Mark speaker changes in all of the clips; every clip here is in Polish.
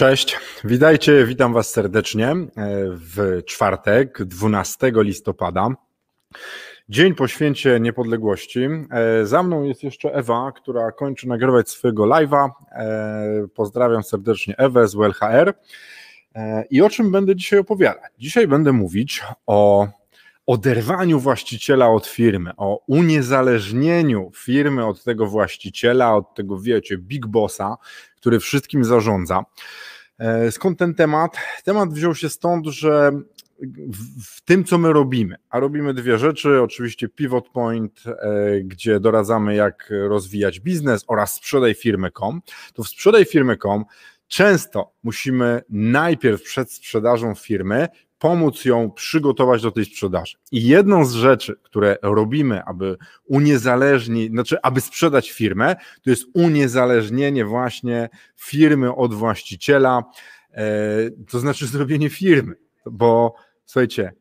Speaker 1: Cześć, witajcie, witam Was serdecznie e, w czwartek, 12 listopada. Dzień po święcie niepodległości. E, za mną jest jeszcze Ewa, która kończy nagrywać swojego live'a. E, pozdrawiam serdecznie Ewę z WLHR. I o czym będę dzisiaj opowiadać? Dzisiaj będę mówić o oderwaniu właściciela od firmy, o uniezależnieniu firmy od tego właściciela, od tego, wiecie, big bossa, który wszystkim zarządza. E, skąd ten temat? Temat wziął się stąd, że w tym, co my robimy, a robimy dwie rzeczy, oczywiście Pivot Point, e, gdzie doradzamy, jak rozwijać biznes oraz sprzedaj firmy.com, to w sprzedaj firmy.com często musimy najpierw przed sprzedażą firmy pomóc ją przygotować do tej sprzedaży. I jedną z rzeczy, które robimy, aby uniezależnić, znaczy, aby sprzedać firmę, to jest uniezależnienie właśnie firmy od właściciela, e, to znaczy zrobienie firmy, bo słuchajcie,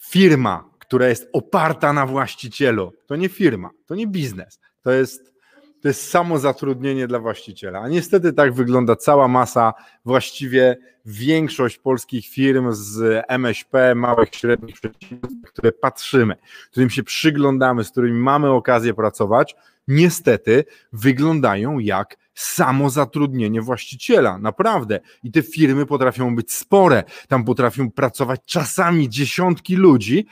Speaker 1: firma, która jest oparta na właścicielu, to nie firma, to nie biznes, to jest to jest samo zatrudnienie dla właściciela. A niestety tak wygląda cała masa, właściwie większość polskich firm z MŚP, małych, średnich przedsiębiorstw, które patrzymy, którym się przyglądamy, z którymi mamy okazję pracować, niestety wyglądają jak samo zatrudnienie właściciela. Naprawdę. I te firmy potrafią być spore. Tam potrafią pracować czasami dziesiątki ludzi,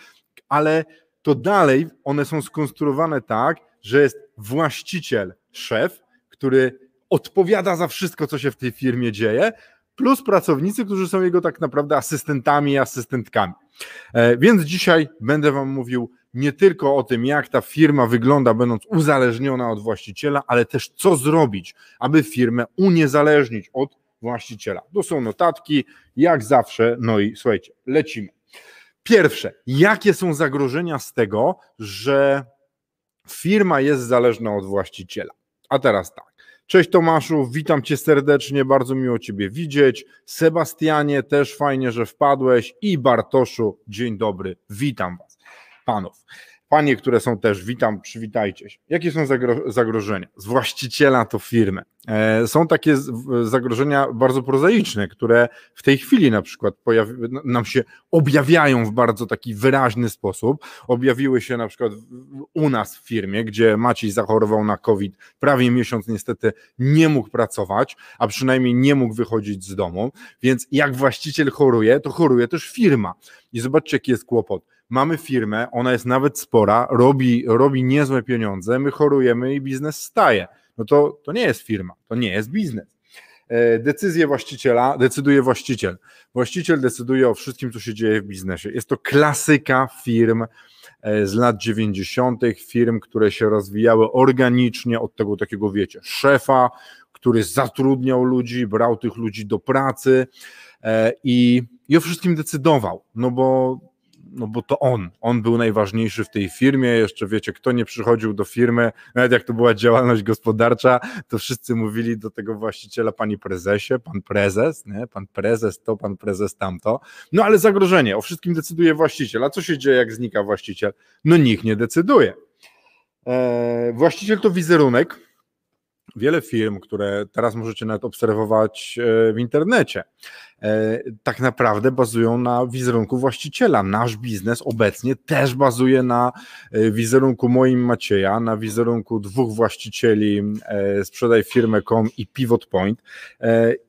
Speaker 1: ale to dalej one są skonstruowane tak, że jest właściciel, szef, który odpowiada za wszystko, co się w tej firmie dzieje, plus pracownicy, którzy są jego tak naprawdę asystentami i asystentkami. E, więc dzisiaj będę Wam mówił nie tylko o tym, jak ta firma wygląda, będąc uzależniona od właściciela, ale też co zrobić, aby firmę uniezależnić od właściciela. To są notatki, jak zawsze. No i słuchajcie, lecimy. Pierwsze, jakie są zagrożenia z tego, że firma jest zależna od właściciela? A teraz tak. Cześć Tomaszu, witam Cię serdecznie, bardzo miło Ciebie widzieć. Sebastianie, też fajnie, że wpadłeś. I Bartoszu, dzień dobry, witam Was. Panów. Panie, które są też, witam, przywitajcie się. Jakie są zagro zagrożenia? Z właściciela to firmy. E, są takie zagrożenia bardzo prozaiczne, które w tej chwili na przykład nam się objawiają w bardzo taki wyraźny sposób. Objawiły się na przykład u nas w firmie, gdzie Maciej zachorował na COVID, prawie miesiąc niestety nie mógł pracować, a przynajmniej nie mógł wychodzić z domu, więc jak właściciel choruje, to choruje też firma. I zobaczcie, jaki jest kłopot mamy firmę, ona jest nawet spora, robi, robi niezłe pieniądze, my chorujemy i biznes staje. No to, to nie jest firma, to nie jest biznes. E, decyzję właściciela decyduje właściciel. Właściciel decyduje o wszystkim, co się dzieje w biznesie. Jest to klasyka firm e, z lat 90., firm, które się rozwijały organicznie od tego takiego, wiecie, szefa, który zatrudniał ludzi, brał tych ludzi do pracy e, i, i o wszystkim decydował. No bo no bo to on, on był najważniejszy w tej firmie, jeszcze wiecie, kto nie przychodził do firmy, nawet jak to była działalność gospodarcza, to wszyscy mówili do tego właściciela, pani prezesie, pan prezes, nie? pan prezes to, pan prezes tamto, no ale zagrożenie, o wszystkim decyduje właściciel, a co się dzieje, jak znika właściciel? No nikt nie decyduje. Eee, właściciel to wizerunek, wiele firm, które teraz możecie nawet obserwować e, w internecie, e, tak naprawdę bazują na wizerunku właściciela. Nasz biznes obecnie też bazuje na e, wizerunku moim Macieja, na wizerunku dwóch właścicieli sprzedaj firmę.com i Pivot Point.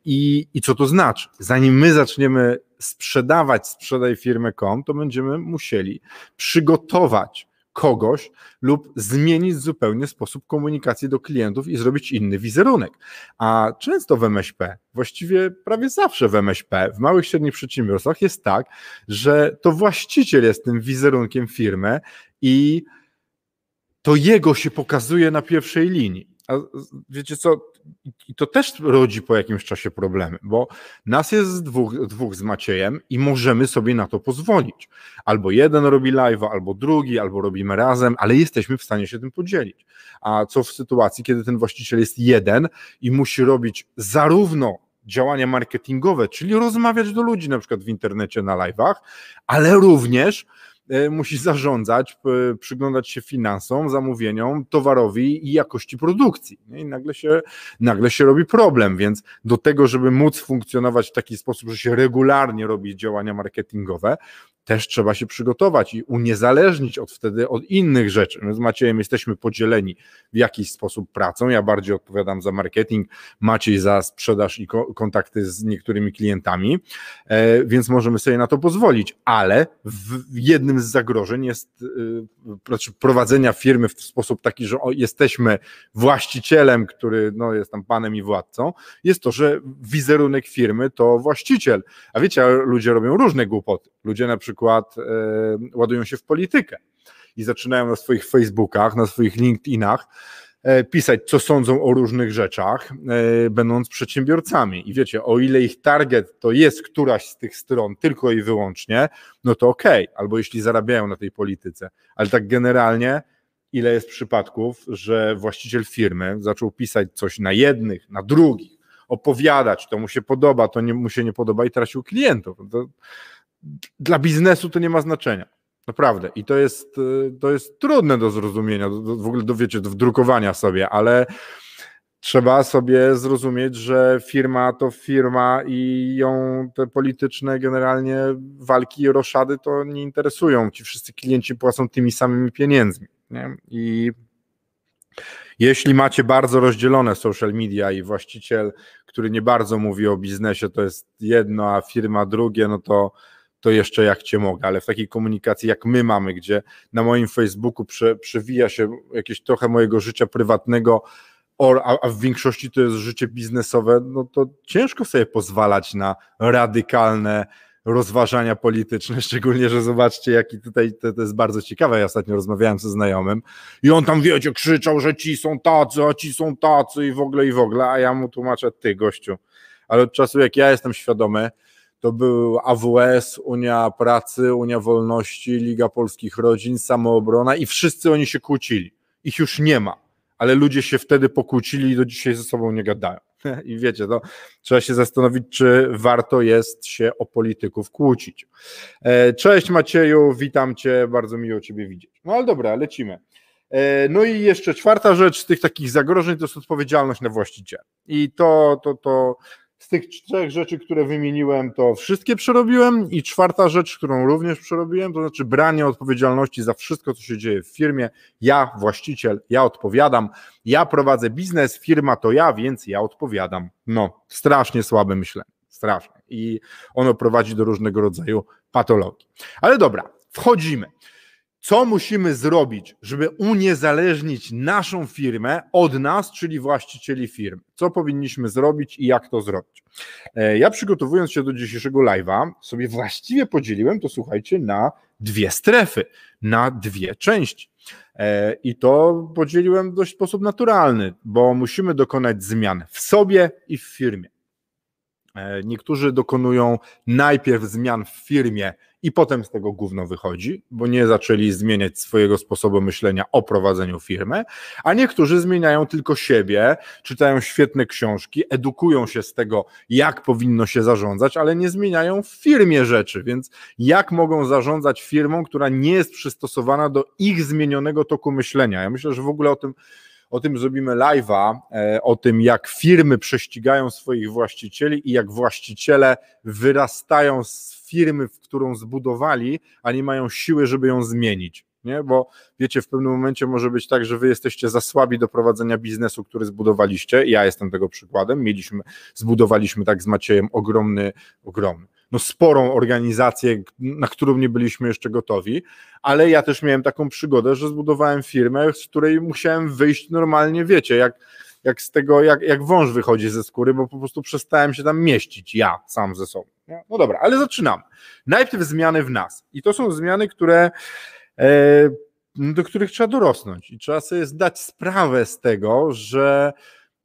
Speaker 1: I, I co to znaczy? Zanim my zaczniemy sprzedawać sprzedaj firmę.com, to będziemy musieli przygotować kogoś lub zmienić zupełnie sposób komunikacji do klientów i zrobić inny wizerunek. A często w MŚP, właściwie prawie zawsze w MŚP, w małych i średnich przedsiębiorstwach jest tak, że to właściciel jest tym wizerunkiem firmy i to jego się pokazuje na pierwszej linii. A wiecie co, i to też rodzi po jakimś czasie problemy, bo nas jest dwóch, dwóch z Maciejem i możemy sobie na to pozwolić. Albo jeden robi live'a, albo drugi, albo robimy razem, ale jesteśmy w stanie się tym podzielić. A co w sytuacji, kiedy ten właściciel jest jeden i musi robić zarówno działania marketingowe, czyli rozmawiać do ludzi na przykład w internecie na live'ach, ale również musi zarządzać, przyglądać się finansom, zamówieniom, towarowi i jakości produkcji. I nagle się, nagle się robi problem, więc do tego, żeby móc funkcjonować w taki sposób, że się regularnie robi działania marketingowe, też trzeba się przygotować i uniezależnić od wtedy od innych rzeczy. My z Maciejem jesteśmy podzieleni w jakiś sposób pracą. Ja bardziej odpowiadam za marketing, Maciej za sprzedaż i kontakty z niektórymi klientami, e, więc możemy sobie na to pozwolić, ale jednym z zagrożeń jest e, znaczy prowadzenia firmy w sposób taki, że jesteśmy właścicielem, który no, jest tam panem i władcą, jest to, że wizerunek firmy to właściciel. A wiecie, ludzie robią różne głupoty. Ludzie na przykład e, ładują się w politykę i zaczynają na swoich Facebookach, na swoich LinkedInach e, pisać, co sądzą o różnych rzeczach, e, będąc przedsiębiorcami. I wiecie, o ile ich target to jest któraś z tych stron tylko i wyłącznie, no to okej, okay. albo jeśli zarabiają na tej polityce, ale tak generalnie ile jest przypadków, że właściciel firmy zaczął pisać coś na jednych, na drugich, opowiadać, to mu się podoba, to nie, mu się nie podoba i tracił klientów. To, dla biznesu to nie ma znaczenia. Naprawdę. I to jest, y, to jest trudne do zrozumienia, do, w ogóle do, wiecie, do wdrukowania sobie, ale trzeba sobie zrozumieć, że firma to firma i ją te polityczne generalnie walki i roszady to nie interesują. Ci wszyscy klienci płacą tymi samymi pieniędzmi. Nie? I jeśli macie bardzo rozdzielone social media i właściciel, który nie bardzo mówi o biznesie, to jest jedno, a firma drugie, no to to jeszcze jak cię mogę, ale w takiej komunikacji jak my mamy, gdzie na moim Facebooku prze, przewija się jakieś trochę mojego życia prywatnego, a, a w większości to jest życie biznesowe, no to ciężko sobie pozwalać na radykalne rozważania polityczne, szczególnie, że zobaczcie, jaki tutaj, to, to jest bardzo ciekawe, ja ostatnio rozmawiałem ze znajomym i on tam, wiecie, krzyczał, że ci są tacy, a ci są tacy i w ogóle, i w ogóle, a ja mu tłumaczę, ty gościu, ale od czasu jak ja jestem świadomy, to był AWS, Unia Pracy, Unia Wolności, Liga Polskich Rodzin, Samoobrona i wszyscy oni się kłócili. Ich już nie ma, ale ludzie się wtedy pokłócili i do dzisiaj ze sobą nie gadają. I wiecie, to trzeba się zastanowić, czy warto jest się o polityków kłócić. E, cześć Macieju, witam Cię, bardzo miło Ciebie widzieć. No ale dobra, lecimy. E, no i jeszcze czwarta rzecz z tych takich zagrożeń to jest odpowiedzialność na właściciela. I to, to, to z tych trzech rzeczy, które wymieniłem, to wszystkie przerobiłem i czwarta rzecz, którą również przerobiłem, to znaczy branie odpowiedzialności za wszystko, co się dzieje w firmie. Ja, właściciel, ja odpowiadam, ja prowadzę biznes, firma to ja, więc ja odpowiadam. No, strasznie słabe myślenie, strasznie. I ono prowadzi do różnego rodzaju patologii. Ale dobra, wchodzimy co musimy zrobić, żeby uniezależnić naszą firmę od nas, czyli właścicieli firmy. Co powinniśmy zrobić i jak to zrobić. E, ja przygotowując się do dzisiejszego live'a, sobie właściwie podzieliłem to, słuchajcie, na dwie strefy, na dwie części. E, I to podzieliłem w dość sposób naturalny, bo musimy dokonać zmian w sobie i w firmie. E, niektórzy dokonują najpierw zmian w firmie i potem z tego gówno wychodzi, bo nie zaczęli zmieniać swojego sposobu myślenia o prowadzeniu firmy, a niektórzy zmieniają tylko siebie, czytają świetne książki, edukują się z tego, jak powinno się zarządzać, ale nie zmieniają w firmie rzeczy, więc jak mogą zarządzać firmą, która nie jest przystosowana do ich zmienionego toku myślenia? Ja myślę, że w ogóle o tym o tym zrobimy live'a, e, o tym jak firmy prześcigają swoich właścicieli i jak właściciele wyrastają z firmy, w którą zbudowali, a nie mają siły, żeby ją zmienić. Nie? Bo wiecie, w pewnym momencie może być tak, że wy jesteście za słabi do prowadzenia biznesu, który zbudowaliście. Ja jestem tego przykładem. Mieliśmy, zbudowaliśmy tak z Maciejem ogromny, ogromny no, sporą organizację, na którą nie byliśmy jeszcze gotowi, ale ja też miałem taką przygodę, że zbudowałem firmę, z której musiałem wyjść normalnie, wiecie, jak, jak z tego, jak, jak wąż wychodzi ze skóry, bo po prostu przestałem się tam mieścić, ja sam ze sobą. No dobra, ale zaczynamy. Najpierw zmiany w nas. I to są zmiany, które e, do których trzeba dorosnąć i trzeba sobie zdać sprawę z tego, że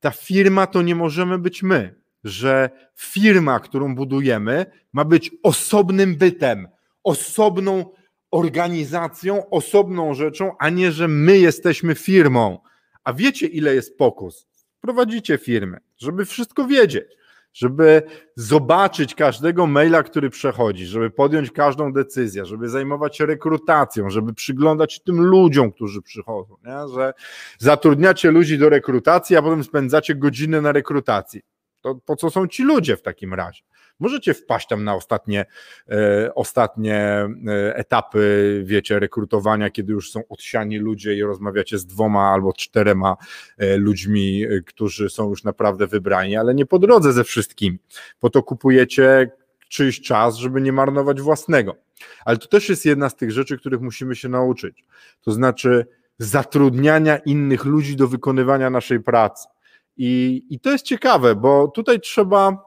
Speaker 1: ta firma to nie możemy być my, że firma, którą budujemy, ma być osobnym bytem, osobną organizacją, osobną rzeczą, a nie, że my jesteśmy firmą. A wiecie, ile jest pokus? Prowadzicie firmę, żeby wszystko wiedzieć żeby zobaczyć każdego maila, który przechodzi, żeby podjąć każdą decyzję, żeby zajmować się rekrutacją, żeby przyglądać się tym ludziom, którzy przychodzą, nie? że zatrudniacie ludzi do rekrutacji, a potem spędzacie godziny na rekrutacji. To po co są ci ludzie w takim razie? Możecie wpaść tam na ostatnie, e, ostatnie e, etapy, wiecie, rekrutowania, kiedy już są odsiani ludzie i rozmawiacie z dwoma albo czterema e, ludźmi, którzy są już naprawdę wybrani, ale nie po drodze ze wszystkimi. Po to kupujecie czyjś czas, żeby nie marnować własnego. Ale to też jest jedna z tych rzeczy, których musimy się nauczyć. To znaczy zatrudniania innych ludzi do wykonywania naszej pracy. I, i to jest ciekawe, bo tutaj trzeba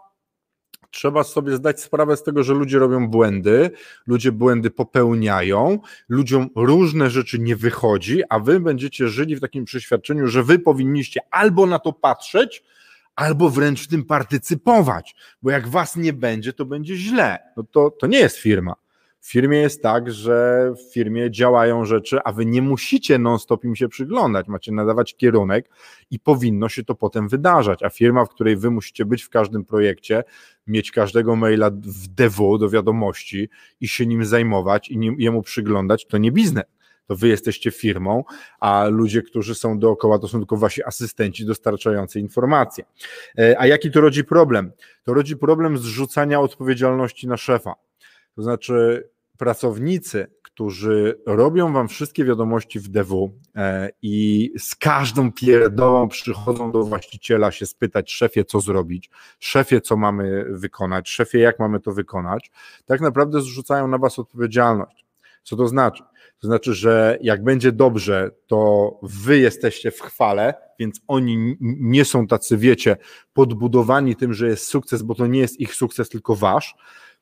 Speaker 1: trzeba sobie zdać sprawę z tego, że ludzie robią błędy, ludzie błędy popełniają, ludziom różne rzeczy nie wychodzi, a wy będziecie żyli w takim przeświadczeniu, że wy powinniście albo na to patrzeć, albo wręcz w tym partycypować, bo jak was nie będzie, to będzie źle. No to, to nie jest firma. W firmie jest tak, że w firmie działają rzeczy, a wy nie musicie non-stop im się przyglądać. Macie nadawać kierunek i powinno się to potem wydarzać. A firma, w której wy musicie być w każdym projekcie, mieć każdego maila w DW do wiadomości i się nim zajmować i nim, jemu przyglądać, to nie biznes to wy jesteście firmą, a ludzie, którzy są dookoła, to są tylko wasi asystenci dostarczający informacje. E, a jaki to rodzi problem? To rodzi problem zrzucania odpowiedzialności na szefa. To znaczy, pracownicy, którzy robią wam wszystkie wiadomości w DW e, i z każdą pierdołą przychodzą do właściciela się spytać, szefie, co zrobić, szefie, co mamy wykonać, szefie, jak mamy to wykonać, tak naprawdę zrzucają na was odpowiedzialność. Co to znaczy? To znaczy, że jak będzie dobrze, to wy jesteście w chwale, więc oni nie są tacy, wiecie, podbudowani tym, że jest sukces, bo to nie jest ich sukces, tylko wasz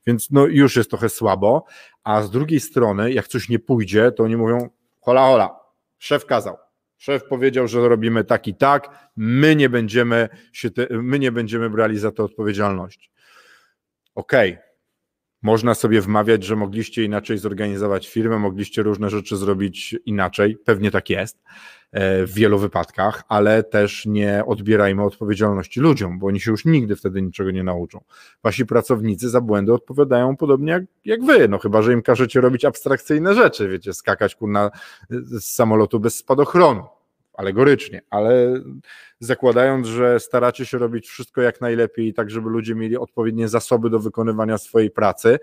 Speaker 1: więc no już jest trochę słabo, a z drugiej strony, jak coś nie pójdzie, to oni mówią, hola, hola, szef kazał, szef powiedział, że robimy tak i tak, my nie będziemy, się te, my nie będziemy brali za to odpowiedzialności. Okej, okay. Można sobie wmawiać, że mogliście inaczej zorganizować firmę, mogliście różne rzeczy zrobić inaczej. Pewnie tak jest e, w wielu wypadkach, ale też nie odbierajmy odpowiedzialności ludziom, bo oni się już nigdy wtedy niczego nie nauczą. Wasi pracownicy za błędy odpowiadają podobnie jak, jak wy, no chyba, że im każecie robić abstrakcyjne rzeczy, wiecie, skakać kurna z samolotu bez spadochronu alegorycznie, ale zakładając, że staracie się robić wszystko jak najlepiej, tak żeby ludzie mieli odpowiednie zasoby do wykonywania swojej pracy,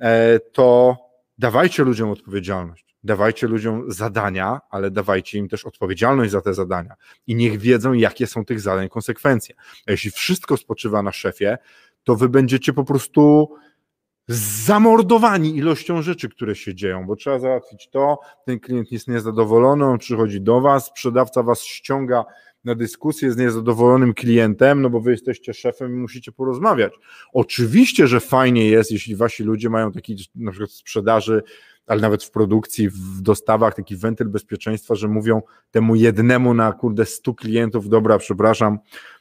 Speaker 1: e, to dawajcie ludziom odpowiedzialność. Dawajcie ludziom zadania, ale dawajcie im też odpowiedzialność za te zadania i niech wiedzą, jakie są tych zadań konsekwencje. A jeśli wszystko spoczywa na szefie, to wy będziecie po prostu zamordowani ilością rzeczy, które się dzieją, bo trzeba załatwić to, ten klient jest niezadowolony, on przychodzi do was, sprzedawca was ściąga na dyskusję z niezadowolonym klientem, no bo wy jesteście szefem i musicie porozmawiać. Oczywiście, że fajnie jest, jeśli wasi ludzie mają taki na przykład sprzedaży, ale nawet w produkcji, w dostawach taki wentyl bezpieczeństwa, że mówią temu jednemu na kurde 100 klientów, dobra, przepraszam,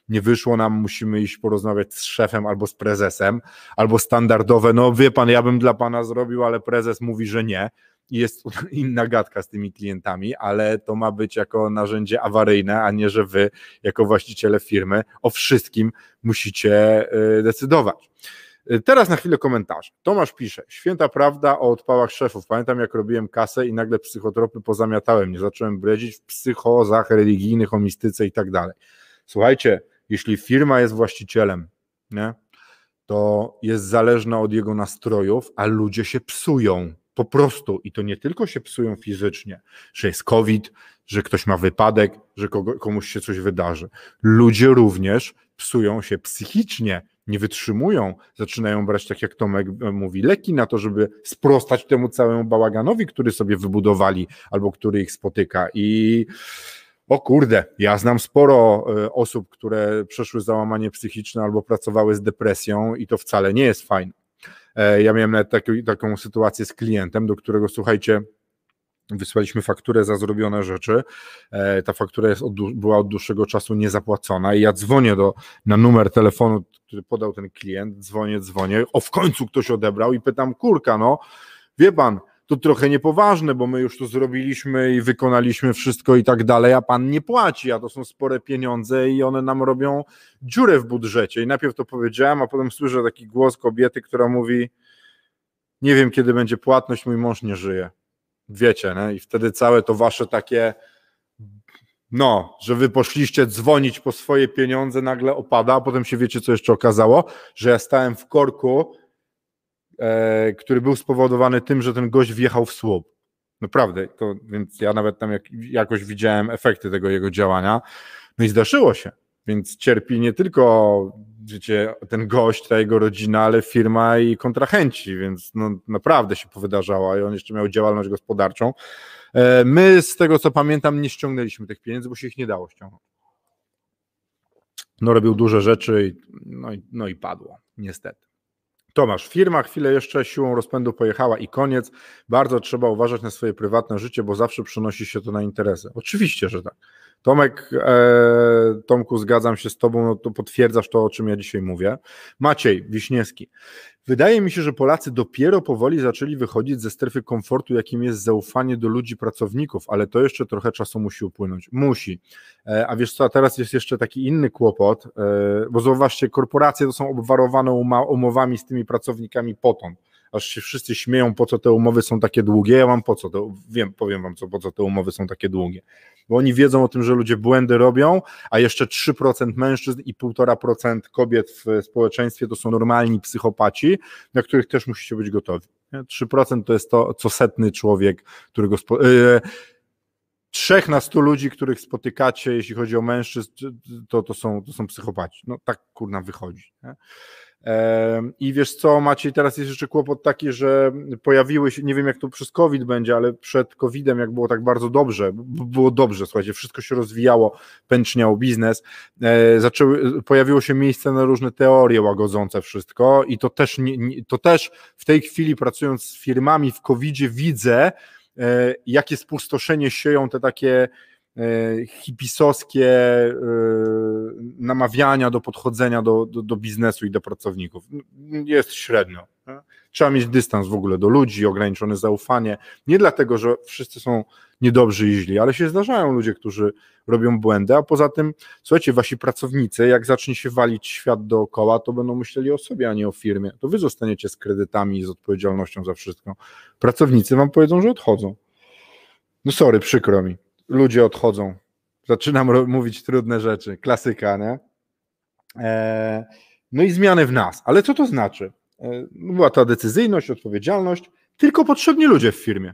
Speaker 1: nie wyszło nam, musimy iść porozmawiać z szefem albo z prezesem, albo standardowe, no wie pan, ja bym dla pana zrobił, ale prezes mówi, że nie. I jest inna gadka z tymi klientami, ale to ma być jako narzędzie awaryjne, a nie, że wy, jako właściciele firmy, o wszystkim musicie y, decydować. Y, teraz na chwilę komentarz. Tomasz pisze, święta prawda o odpałach szefów. Pamiętam jak robiłem kasę i nagle psychotropy pozamiatałem. Nie zacząłem bredzić w psychozach religijnych, o mistyce i tak dalej. Słuchajcie, jeśli firma jest właścicielem, nie, to jest zależna od jego nastrojów, a ludzie się psują po prostu i to nie tylko się psują fizycznie, że jest COVID, że ktoś ma wypadek, że komuś się coś wydarzy. Ludzie również psują się psychicznie, nie wytrzymują, zaczynają brać, tak jak Tomek e, mówi, leki na to, żeby sprostać temu całemu bałaganowi, który sobie wybudowali albo który ich spotyka. I o kurde, ja znam sporo e, osób, które przeszły załamanie psychiczne albo pracowały z depresją i to wcale nie jest fajne. E, ja miałem nawet taki, taką sytuację z klientem, do którego słuchajcie, Wysłaliśmy fakturę za zrobione rzeczy. E, ta faktura jest od, była od dłuższego czasu niezapłacona i ja dzwonię do, na numer telefonu, który podał ten klient, dzwonię, dzwonię, o w końcu ktoś odebrał i pytam, kurka, no wie pan, to trochę niepoważne, bo my już to zrobiliśmy i wykonaliśmy wszystko i tak dalej, a pan nie płaci, a to są spore pieniądze i one nam robią dziurę w budżecie. I najpierw to powiedziałem, a potem słyszę taki głos kobiety, która mówi: Nie wiem, kiedy będzie płatność, mój mąż nie żyje wiecie, nie? i wtedy całe to wasze takie, no, że wy poszliście dzwonić po swoje pieniądze, nagle opada, a potem się wiecie, co jeszcze okazało, że ja stałem w korku, e, który był spowodowany tym, że ten gość wjechał w słup. Naprawdę, to, więc ja nawet tam jak, jakoś widziałem efekty tego jego działania. No i zdarzyło się, więc cierpi nie tylko wiecie, ten gość, ta jego rodzina, ale firma i kontrahenci, więc no, naprawdę się powydarzało i on jeszcze miał działalność gospodarczą. E, my z tego co pamiętam nie ściągnęliśmy tych pieniędzy, bo się ich nie dało ściągnąć. No robił duże rzeczy i, no, i, no i padło, niestety. Tomasz, firma chwilę jeszcze siłą rozpędu pojechała i koniec. Bardzo trzeba uważać na swoje prywatne życie, bo zawsze przynosi się to na interesy. Oczywiście, że tak. Tomek, e, Tomku, zgadzam się z Tobą, no to potwierdzasz to, o czym ja dzisiaj mówię. Maciej Wiśniewski. Wydaje mi się, że Polacy dopiero powoli zaczęli wychodzić ze strefy komfortu, jakim jest zaufanie do ludzi, pracowników, ale to jeszcze trochę czasu musi upłynąć. Musi. E, a wiesz co, a teraz jest jeszcze taki inny kłopot, e, bo zauważcie, korporacje to są obwarowane umowami z tymi pracownikami potąd aż się wszyscy śmieją, po co te umowy są takie długie. Ja mam po co to, wiem, powiem wam, co, po co te umowy są takie długie. Bo oni wiedzą o tym, że ludzie błędy robią, a jeszcze 3% mężczyzn i 1,5% kobiet w społeczeństwie to są normalni psychopaci, na których też musicie być gotowi. 3% to jest to, co setny człowiek, którego. Spo... Yy, trzech na stu ludzi, których spotykacie, jeśli chodzi o mężczyzn, to, to, są, to są psychopaci. No tak kurna wychodzi. Nie? I wiesz co, Maciej, teraz jest jeszcze kłopot taki, że pojawiły się, nie wiem jak to przez COVID będzie, ale przed COVIDem, jak było tak bardzo dobrze, było dobrze, słuchajcie, wszystko się rozwijało, pęczniał biznes, e, zaczęły, pojawiło się miejsce na różne teorie łagodzące wszystko i to też, to też w tej chwili pracując z firmami w COVIDzie widzę, e, jakie spustoszenie sieją te takie hipisowskie e, namawiania do podchodzenia do, do, do, biznesu i do pracowników. Jest średnio. Trzeba mieć dystans w ogóle do ludzi, ograniczone zaufanie. Nie dlatego, że wszyscy są niedobrzy i źli, ale się zdarzają ludzie, którzy robią błędy, a poza tym, słuchajcie, wasi pracownicy, jak zacznie się walić świat dookoła, to będą myśleli o sobie, a nie o firmie. To wy zostaniecie z kredytami i z odpowiedzialnością za wszystko. Pracownicy wam powiedzą, że odchodzą. No sorry, przykro mi ludzie odchodzą. Zaczynam mówić trudne rzeczy, klasyka, nie? E, no i zmiany w nas. Ale co to znaczy? E, była ta decyzyjność, odpowiedzialność, tylko potrzebni ludzie w firmie.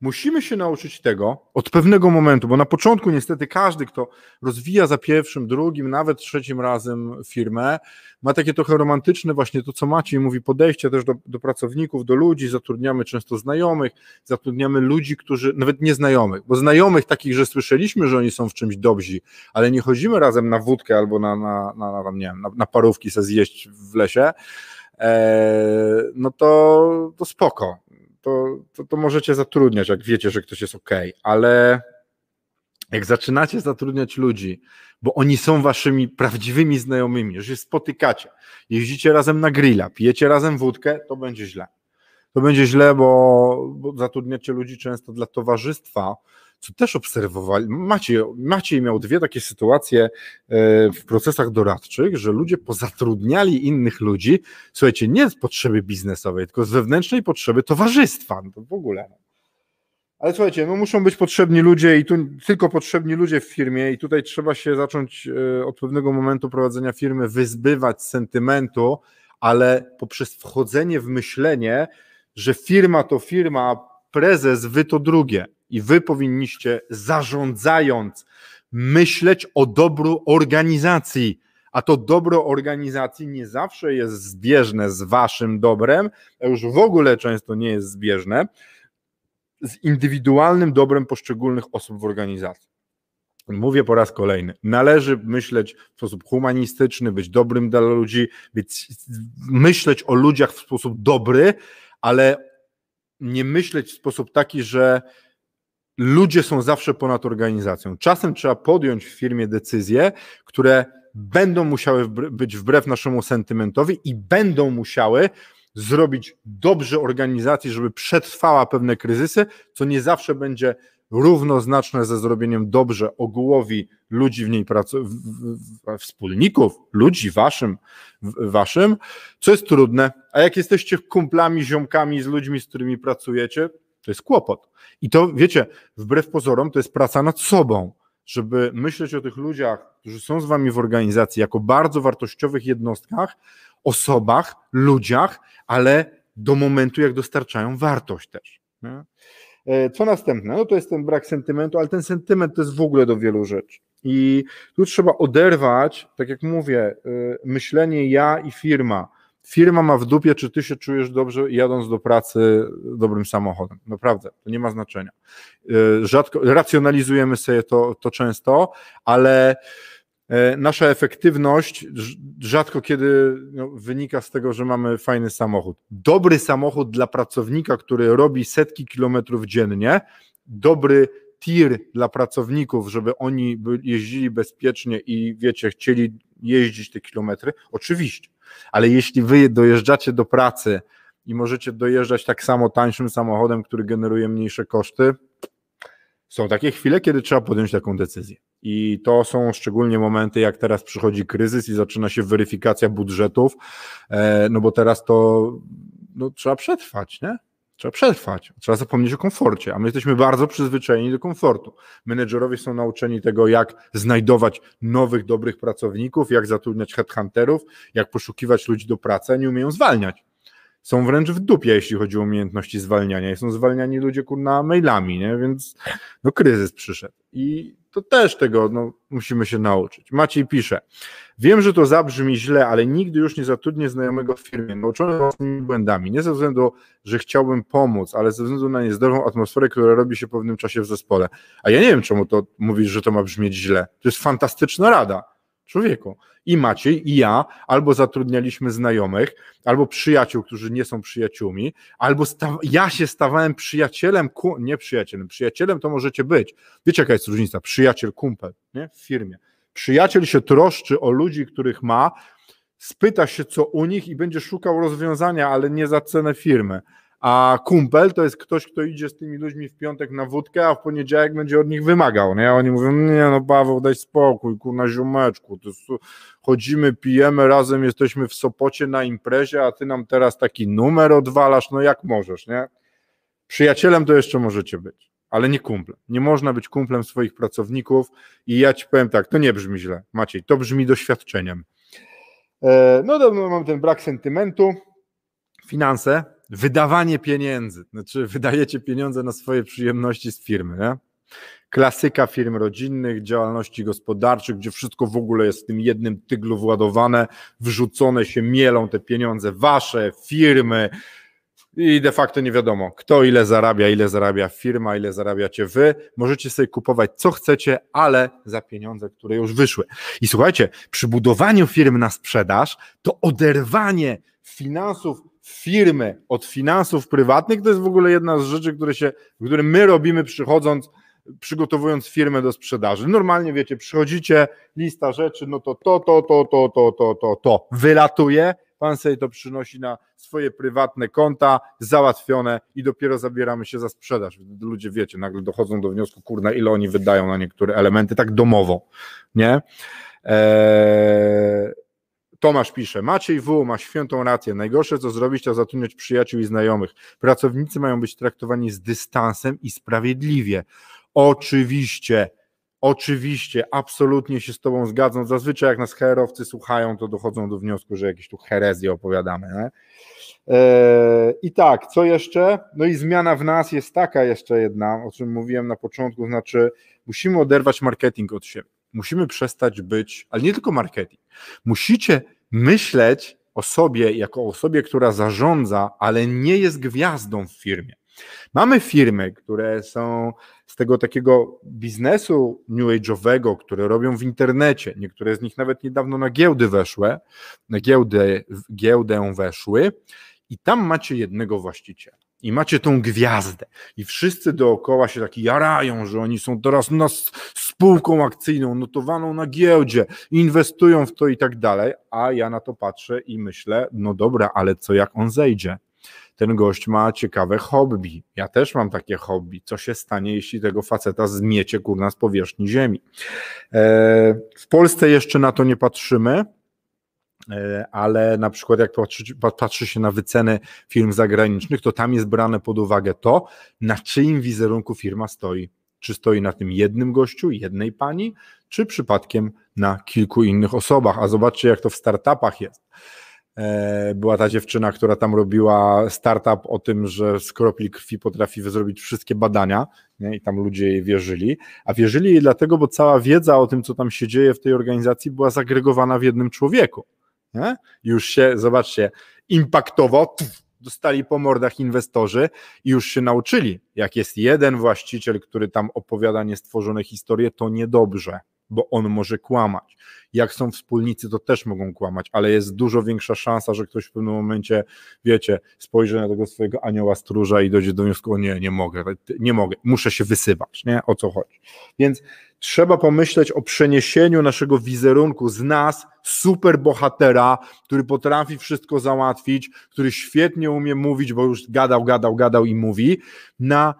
Speaker 1: Musimy się nauczyć tego od pewnego momentu, bo na początku niestety każdy, kto rozwija za pierwszym, drugim, nawet trzecim razem firmę, ma takie trochę romantyczne właśnie to, co Maciej mówi, podejście też do, do pracowników, do ludzi, zatrudniamy często znajomych, zatrudniamy ludzi, którzy, nawet nieznajomych, bo znajomych takich, że słyszeliśmy, że oni są w czymś dobrzy, ale nie chodzimy razem na wódkę albo na, na, na, na nie wiem, na, na parówki se zjeść w lesie, e, no to, to spoko to, to, to możecie zatrudniać, jak wiecie, że ktoś jest ok, ale jak zaczynacie zatrudniać ludzi, bo oni są waszymi prawdziwymi znajomymi, że się spotykacie, jeździcie razem na grilla, pijecie razem wódkę, to będzie źle. To będzie źle, bo, bo zatrudniacie ludzi często dla towarzystwa, co też obserwowali. Maciej, Maciej miał dwie takie sytuacje e, w procesach doradczych, że ludzie pozatrudniali innych ludzi, słuchajcie, nie z potrzeby biznesowej, tylko z wewnętrznej potrzeby towarzystwa. No w ogóle. Ale słuchajcie, no muszą być potrzebni ludzie i tu tylko potrzebni ludzie w firmie i tutaj trzeba się zacząć e, od pewnego momentu prowadzenia firmy wyzbywać sentymentu, ale poprzez wchodzenie w myślenie, że firma to firma, a prezes wy to drugie i wy powinniście zarządzając myśleć o dobru organizacji, a to dobro organizacji nie zawsze jest zbieżne z waszym dobrem, a już w ogóle często nie jest zbieżne z indywidualnym dobrem poszczególnych osób w organizacji. Mówię po raz kolejny, należy myśleć w sposób humanistyczny, być dobrym dla ludzi, być, myśleć o ludziach w sposób dobry, ale nie myśleć w sposób taki, że ludzie są zawsze ponad organizacją. Czasem trzeba podjąć w firmie decyzje, które będą musiały być wbrew naszemu sentymentowi i będą musiały zrobić dobrze organizacji, żeby przetrwała pewne kryzysy, co nie zawsze będzie równoznaczne ze zrobieniem dobrze ogółowi ludzi w niej pracujących, wspólników, ludzi waszym, waszym, co jest trudne. A jak jesteście kumplami, ziomkami z ludźmi, z którymi pracujecie, to jest kłopot. I to, wiecie, wbrew pozorom, to jest praca nad sobą, żeby myśleć o tych ludziach, którzy są z wami w organizacji, jako bardzo wartościowych jednostkach, osobach, ludziach, ale do momentu, jak dostarczają wartość też. Nie? E, co następne? No to jest ten brak sentymentu, ale ten sentyment to jest w ogóle do wielu rzeczy. I tu trzeba oderwać, tak jak mówię, e, myślenie ja i firma. Firma ma w dupie, czy ty się czujesz dobrze jadąc do pracy dobrym samochodem. Naprawdę, to nie ma znaczenia. E, rzadko, racjonalizujemy sobie to, to często, ale E, nasza efektywność rzadko kiedy no, wynika z tego, że mamy fajny samochód. Dobry samochód dla pracownika, który robi setki kilometrów dziennie, dobry tir dla pracowników, żeby oni jeździli bezpiecznie i wiecie, chcieli jeździć te kilometry, oczywiście. Ale jeśli wy dojeżdżacie do pracy i możecie dojeżdżać tak samo tańszym samochodem, który generuje mniejsze koszty, są takie chwile, kiedy trzeba podjąć taką decyzję. I to są szczególnie momenty, jak teraz przychodzi kryzys i zaczyna się weryfikacja budżetów, e, no bo teraz to no, trzeba przetrwać, nie? Trzeba przetrwać, trzeba zapomnieć o komforcie, a my jesteśmy bardzo przyzwyczajeni do komfortu. Menedżerowie są nauczeni tego, jak znajdować nowych, dobrych pracowników, jak zatrudniać headhunterów, jak poszukiwać ludzi do pracy, a nie umieją zwalniać są wręcz w dupie, jeśli chodzi o umiejętności zwalniania. I są zwalniani ludzie kurna mailami, nie? więc no kryzys przyszedł. I to też tego no, musimy się nauczyć. Maciej pisze, wiem, że to zabrzmi źle, ale nigdy już nie zatrudnię znajomego w firmie, nauczony własnymi błędami, nie ze względu, że chciałbym pomóc, ale ze względu na niezdrową atmosferę, która robi się po pewnym czasie w zespole. A ja nie wiem, czemu to mówisz, że to ma brzmieć źle. To jest fantastyczna rada człowieku. I Maciej, i ja albo zatrudnialiśmy znajomych, albo przyjaciół, którzy nie są przyjaciółmi, albo ja się stawałem przyjacielem, ku- nie przyjacielem, przyjacielem to możecie być. Wiecie, jaka jest różnica? Przyjaciel, kumpel nie? w firmie. Przyjaciel się troszczy o ludzi, których ma, spyta się, co u nich i będzie szukał rozwiązania, ale nie za cenę firmy a kumpel to jest ktoś, kto idzie z tymi ludźmi w piątek na wódkę, a w poniedziałek będzie od nich wymagał, nie? Oni mówią, nie no Paweł, daj spokój, kurna ziomeczku, to jest, chodzimy, pijemy razem, jesteśmy w Sopocie na imprezie, a ty nam teraz taki numer odwalasz, no jak możesz, nie? Przyjacielem to jeszcze możecie być, ale nie kumplem. Nie można być kumplem swoich pracowników i ja ci powiem tak, to nie brzmi źle, Maciej, to brzmi doświadczeniem. E, no, no mam ten brak sentymentu, finanse, wydawanie pieniędzy, znaczy wydajecie pieniądze na swoje przyjemności z firmy, nie? Klasyka firm rodzinnych, działalności gospodarczych, gdzie wszystko w ogóle jest w tym jednym tyglu władowane, wrzucone się mielą te pieniądze wasze, firmy i de facto nie wiadomo, kto ile zarabia, ile zarabia firma, ile zarabiacie wy. Możecie sobie kupować co chcecie, ale za pieniądze, które już wyszły. I słuchajcie, przy budowaniu firmy na sprzedaż, to oderwanie finansów firmy od finansów prywatnych to jest w ogóle jedna z rzeczy, które, się, które my robimy przychodząc, przygotowując firmę do sprzedaży. Normalnie wiecie, przychodzicie, lista rzeczy, no to to, to, to, to, to, to, to, to wylatuje, pan sobie to przynosi na swoje prywatne konta, załatwione i dopiero zabieramy się za sprzedaż. Ludzie, wiecie, nagle dochodzą do wniosku, kurna, ile oni wydają na niektóre elementy, tak domowo, nie? Eee, Tomasz pisze, Maciej W. ma świętą rację. Najgorsze, co zrobić, to zatrudniać przyjaciół i znajomych. Pracownicy mają być traktowani z dystansem i sprawiedliwie. Oczywiście, oczywiście, absolutnie się z Tobą zgadzam. Zazwyczaj, jak nas herowcy słuchają, to dochodzą do wniosku, że jakieś tu herezje opowiadamy. Nie? Eee, I tak, co jeszcze? No i zmiana w nas jest taka jeszcze jedna, o czym mówiłem na początku, znaczy musimy oderwać marketing od siebie. Musimy przestać być, ale nie tylko marketing. Musicie myśleć o sobie jako osobie, która zarządza, ale nie jest gwiazdą w firmie. Mamy firmy, które są z tego takiego biznesu new age'owego, które robią w internecie. Niektóre z nich nawet niedawno na giełdy weszły, na giełdę, giełdę weszły i tam macie jednego właściciela i macie tą gwiazdę i wszyscy dookoła się taki jarają, że oni są teraz na spółką akcyjną, notowaną na giełdzie, inwestują w to i tak dalej, a ja na to patrzę i myślę, no dobra, ale co jak on zejdzie? Ten gość ma ciekawe hobby. Ja też mam takie hobby. Co się stanie, jeśli tego faceta zmiecie kurna z powierzchni ziemi? E, w Polsce jeszcze na to nie patrzymy, E, ale na przykład jak patrzy, patrzy, się na wyceny firm zagranicznych, to tam jest brane pod uwagę to, na czyim wizerunku firma stoi. Czy stoi na tym jednym gościu, jednej pani, czy przypadkiem na kilku innych osobach. A zobaczcie, jak to w startupach jest. E, była ta dziewczyna, która tam robiła startup o tym, że z kropli krwi potrafi zrobić wszystkie badania nie? i tam ludzie jej wierzyli, a wierzyli jej dlatego, bo cała wiedza o tym, co tam się dzieje w tej organizacji była zagregowana w jednym człowieku. Nie? Już się, zobaczcie, impaktowo dostali po mordach inwestorzy i już się nauczyli, jak jest jeden właściciel, który tam opowiada niestworzone historie, to niedobrze, bo on może kłamać. Jak są wspólnicy, to też mogą kłamać, ale jest dużo większa szansa, że ktoś w pewnym momencie, wiecie, spojrzy na tego swojego anioła stróża i dojdzie do wniosku, o nie, nie mogę, nie mogę, muszę się wysypać, nie? O co chodzi. Więc trzeba pomyśleć o przeniesieniu naszego wizerunku z nas, super bohatera, który potrafi wszystko załatwić, który świetnie umie mówić, bo już gadał, gadał, gadał i mówi, na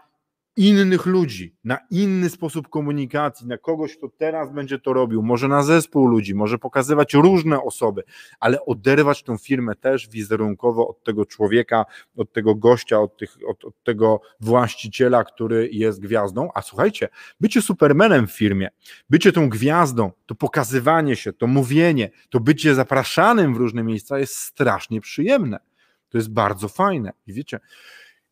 Speaker 1: innych ludzi, na inny sposób komunikacji, na kogoś, kto teraz będzie to robił, może na zespół ludzi, może pokazywać różne osoby, ale oderwać tę firmę też wizerunkowo od tego człowieka, od tego gościa, od, tych, od, od tego właściciela, który jest gwiazdą. A słuchajcie, bycie supermenem w firmie, bycie tą gwiazdą, to pokazywanie się, to mówienie, to bycie zapraszanym w różne miejsca jest strasznie przyjemne. To jest bardzo fajne. I wiecie,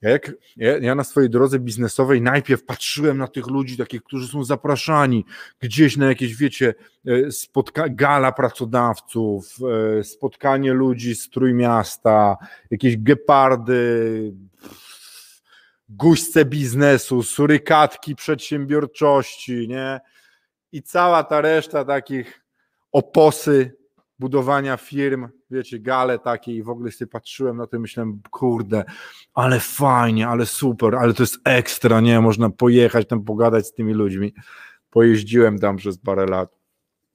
Speaker 1: ja, jak, ja, ja, na swojej drodze biznesowej najpierw patrzyłem na tych ludzi, takich, którzy są zapraszani gdzieś na jakieś, wiecie, e, spotka- gala pracodawców, e, spotkanie ludzi z Trójmiasta, jakieś gepardy, guźce biznesu, surykatki przedsiębiorczości, nie? I cała ta reszta takich oposy budowania firm, wiecie, gale takie i w ogóle sobie patrzyłem na to i myślałem, kurde, ale fajnie, ale super, ale to jest ekstra, nie, można pojechać tam pogadać z tymi ludźmi. Pojeździłem tam przez parę lat,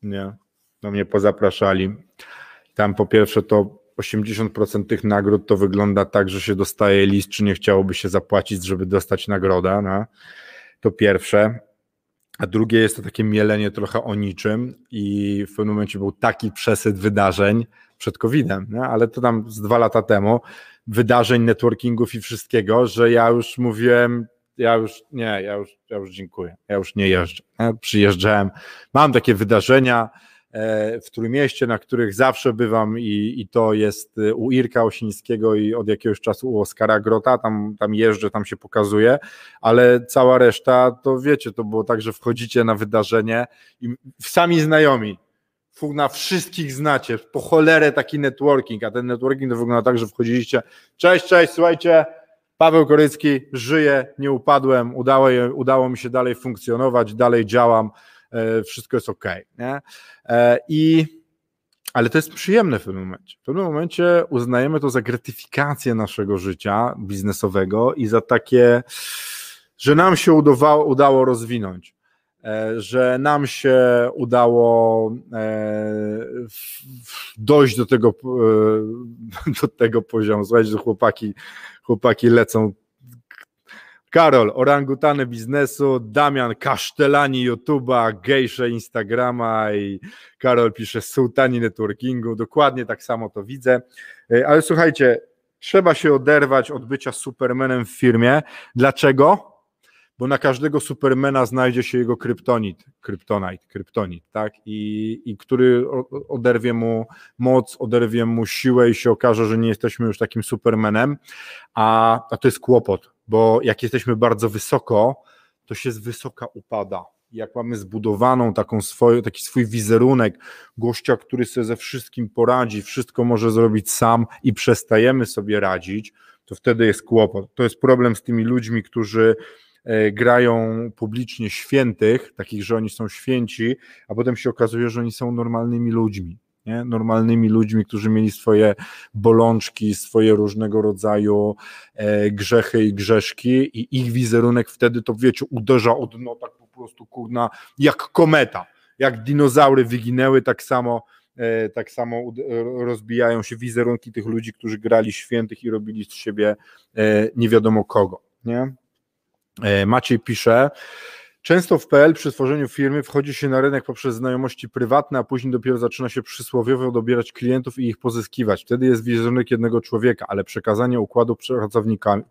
Speaker 1: nie, no mnie pozapraszali. Tam po pierwsze to 80% tych nagród to wygląda tak, że się dostaje list, czy nie chciałoby się zapłacić, żeby dostać nagrodę, no. to pierwsze a drugie jest to takie mielenie trochę o niczym i w pewnym momencie był taki przesyt wydarzeń przed COVID-em, nie? ale to tam z dwa lata temu, wydarzeń, networkingów i wszystkiego, że ja już mówiłem, ja już nie, ja już, ja już dziękuję, ja już nie jeżdżę. Nie? Przyjeżdżałem, mam takie wydarzenia, w Trójmieście, na których zawsze bywam i, i to jest e, u Irka Osińskiego i od jakiegoś czasu u Oskara Grota, tam, tam jeżdżę, tam się pokazuje, ale cała reszta, to wiecie, to było tak, że wchodzicie na wydarzenie i sami znajomi, na wszystkich znacie, po cholerę taki networking, a ten networking to wygląda tak, że wchodziliście, cześć, cześć, słuchajcie, Paweł Korycki, żyję, nie upadłem, udało, udało mi się dalej funkcjonować, dalej działam, E, wszystko jest ok. Nie? E, I ale to jest przyjemne w pewnym momencie. W pewnym momencie uznajemy to za gratyfikację naszego życia biznesowego i za takie, że nam się udawało, udało rozwinąć, e, że nam się udało dojść do tego, do tego poziomu. Słuchajcie, że chłopaki, chłopaki lecą Karol, orangutany biznesu, Damian, kasztelani YouTube'a, gejsze Instagrama i Karol pisze sułtani networkingu, dokładnie tak samo to widzę, e, ale słuchajcie, trzeba się oderwać od bycia supermenem w firmie. Dlaczego? Bo na każdego supermena znajdzie się jego kryptonit, kryptonite, kryptonit, tak? I, I który oderwie mu moc, oderwie mu siłę i się okaże, że nie jesteśmy już takim supermenem, a, a to jest kłopot bo jak jesteśmy bardzo wysoko, to się z wysoka upada. jak mamy zbudowaną taką swoją, taki swój wizerunek gościa, który sobie ze wszystkim poradzi, wszystko może zrobić sam i przestajemy sobie radzić, to wtedy jest kłopot. To jest problem z tymi ludźmi, którzy e, grają publicznie świętych, takich, że oni są święci, a potem się okazuje, że oni są normalnymi ludźmi nie? normalnymi ludźmi, którzy mieli swoje bolączki, swoje różnego rodzaju e, grzechy i grzeszki i ich wizerunek wtedy to wiecie, uderza od dno tak po prostu kurna, jak kometa, jak dinozaury wyginęły, tak samo e, tak samo rozbijają się wizerunki tych ludzi, którzy grali świętych i robili z siebie e, nie wiadomo kogo. Nie? E, Maciej pisze, Często w PL przy tworzeniu firmy wchodzi się na rynek poprzez znajomości prywatne, a później dopiero zaczyna się przysłowiowo dobierać klientów i ich pozyskiwać. Wtedy jest wizerunek jednego człowieka, ale przekazanie układu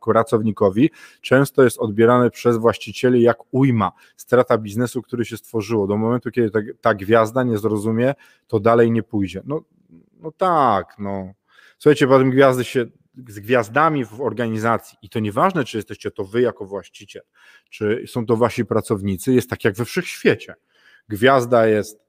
Speaker 1: pracownikowi często jest odbierane przez właścicieli jak ujma, strata biznesu, który się stworzyło. Do momentu, kiedy ta, ta gwiazda nie zrozumie, to dalej nie pójdzie. No, no tak, no. Słuchajcie, potem gwiazdy się z gwiazdami w organizacji i to nieważne, czy jesteście to wy jako właściciel, czy są to wasi pracownicy, jest tak jak we wszechświecie. Gwiazda jest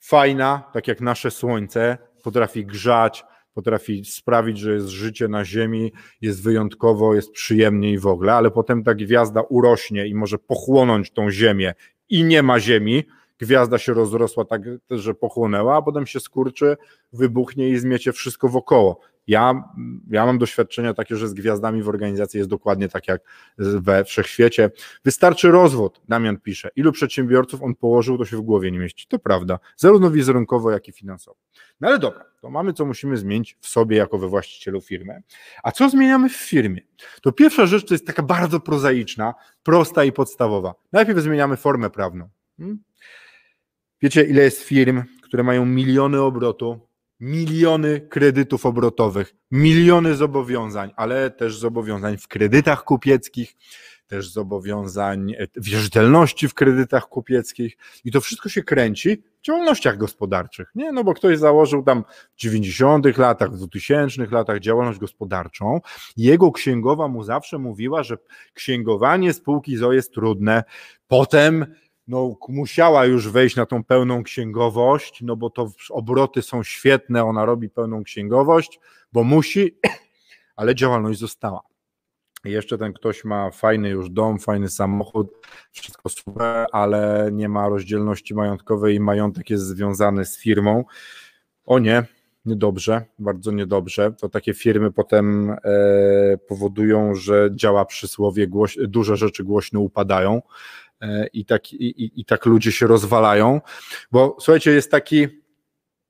Speaker 1: fajna, tak jak nasze słońce, potrafi grzać, potrafi sprawić, że jest życie na Ziemi, jest wyjątkowo, jest przyjemnie i w ogóle, ale potem ta gwiazda urośnie i może pochłonąć tą Ziemię i nie ma Ziemi, gwiazda się rozrosła tak, że pochłonęła, a potem się skurczy, wybuchnie i zmiecie wszystko wokoło. Ja, ja mam doświadczenia takie, że z gwiazdami w organizacji jest dokładnie tak jak we wszechświecie. Wystarczy rozwód, Damian pisze. Ilu przedsiębiorców on położył, to się w głowie nie mieści. To prawda, zarówno wizerunkowo, jak i finansowo. No ale dobra, to mamy co musimy zmienić w sobie jako we właścicielu firmy. A co zmieniamy w firmie? To pierwsza rzecz to jest taka bardzo prozaiczna, prosta i podstawowa. Najpierw zmieniamy formę prawną. Hmm? Wiecie, ile jest firm, które mają miliony obrotu, miliony kredytów obrotowych, miliony zobowiązań, ale też zobowiązań w kredytach kupieckich, też zobowiązań e, wierzytelności w kredytach kupieckich. I to wszystko się kręci w działalnościach gospodarczych, nie? No bo ktoś założył tam w 90 latach, w 2000 latach działalność gospodarczą, jego księgowa mu zawsze mówiła, że księgowanie spółki ZO jest trudne, potem no, musiała już wejść na tą pełną księgowość, no bo to obroty są świetne, ona robi pełną księgowość, bo musi, ale działalność została. I jeszcze ten ktoś ma fajny już dom, fajny samochód, wszystko super, ale nie ma rozdzielności majątkowej i majątek jest związany z firmą. O nie, niedobrze, bardzo niedobrze. To takie firmy potem e, powodują, że działa przysłowie, głoś, duże rzeczy głośno upadają i tak, i, i tak ludzie się rozwalają. Bo słuchajcie, jest taki,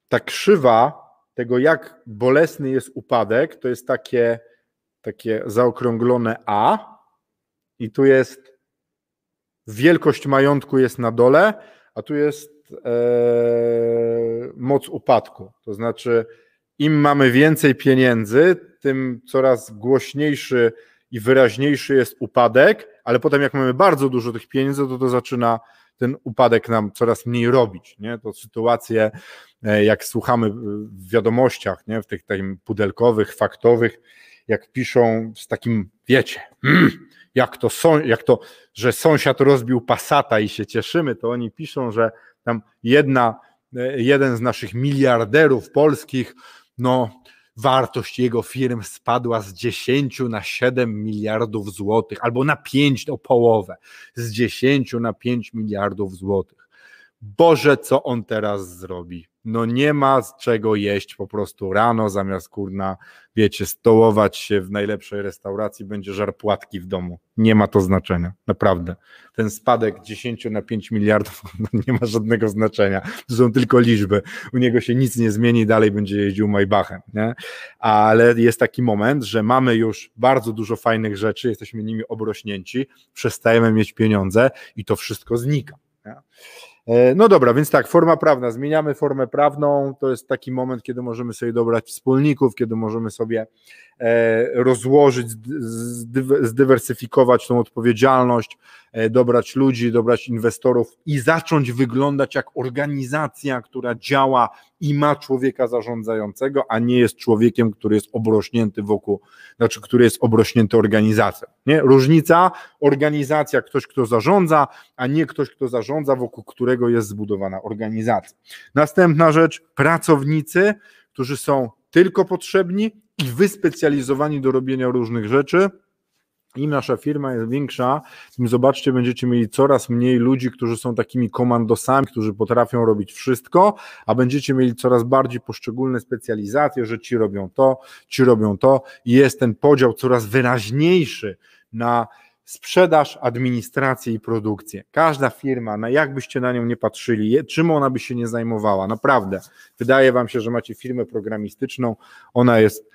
Speaker 1: ta krzywa tego, jak bolesny jest upadek, to jest takie, takie zaokrąglone A i tu jest wielkość majątku jest na dole, a tu jest e, moc upadku. To znaczy, im mamy więcej pieniędzy, tym coraz głośniejszy i wyraźniejszy jest upadek, ale potem jak mamy bardzo dużo tych pieniędzy, to to zaczyna ten upadek nam coraz mniej robić. Nie? To sytuacje, e, jak słuchamy w wiadomościach, nie? w tych takim pudelkowych, faktowych, jak piszą z takim, wiecie, mm, jak to, są, jak to, że sąsiad rozbił pasata i się cieszymy, to oni piszą, że tam jedna, e, jeden z naszych miliarderów polskich, no wartość jego firm spadła z 10 na 7 miliardów złotych, albo na 5 o połowę, z 10 na 5 miliardów złotych. Boże, co on teraz zrobi? No nie ma z czego jeść po prostu rano, zamiast kurna, wiecie, stołować się w najlepszej restauracji, będzie żar płatki w domu. Nie ma to znaczenia, naprawdę. Ten spadek 10 na 5 miliardów nie ma żadnego znaczenia. To są tylko liczby. U niego się nic nie zmieni, dalej będzie jeździł Maybachem, nie? Ale jest taki moment, że mamy już bardzo dużo fajnych rzeczy, jesteśmy nimi obrośnięci, przestajemy mieć pieniądze i to wszystko znika. Nie? E, no dobra, więc tak, forma prawna, zmieniamy formę prawną, to jest taki moment, kiedy możemy sobie dobrać wspólników, kiedy możemy sobie e, rozłożyć, zdywersyfikować tą odpowiedzialność dobrać ludzi, dobrać inwestorów i zacząć wyglądać jak organizacja, która działa i ma człowieka zarządzającego, a nie jest człowiekiem, który jest obrośnięty wokół, znaczy, który jest obrośnięty organizacją. Nie? Różnica, organizacja, ktoś, kto zarządza, a nie ktoś, kto zarządza, wokół którego jest zbudowana organizacja. Następna rzecz, pracownicy, którzy są tylko potrzebni i wyspecjalizowani do robienia różnych rzeczy. Im nasza firma jest większa, tym zobaczcie, będziecie mieli coraz mniej ludzi, którzy są takimi komandosami, którzy potrafią robić wszystko, a będziecie mieli coraz bardziej poszczególne specjalizacje, że ci robią to, ci robią to i jest ten podział coraz wyraźniejszy na sprzedaż, administrację i produkcję. Każda firma, na jak byście na nią nie patrzyli, czym ona by się nie zajmowała, naprawdę. Wydaje wam się, że macie firmę programistyczną, ona jest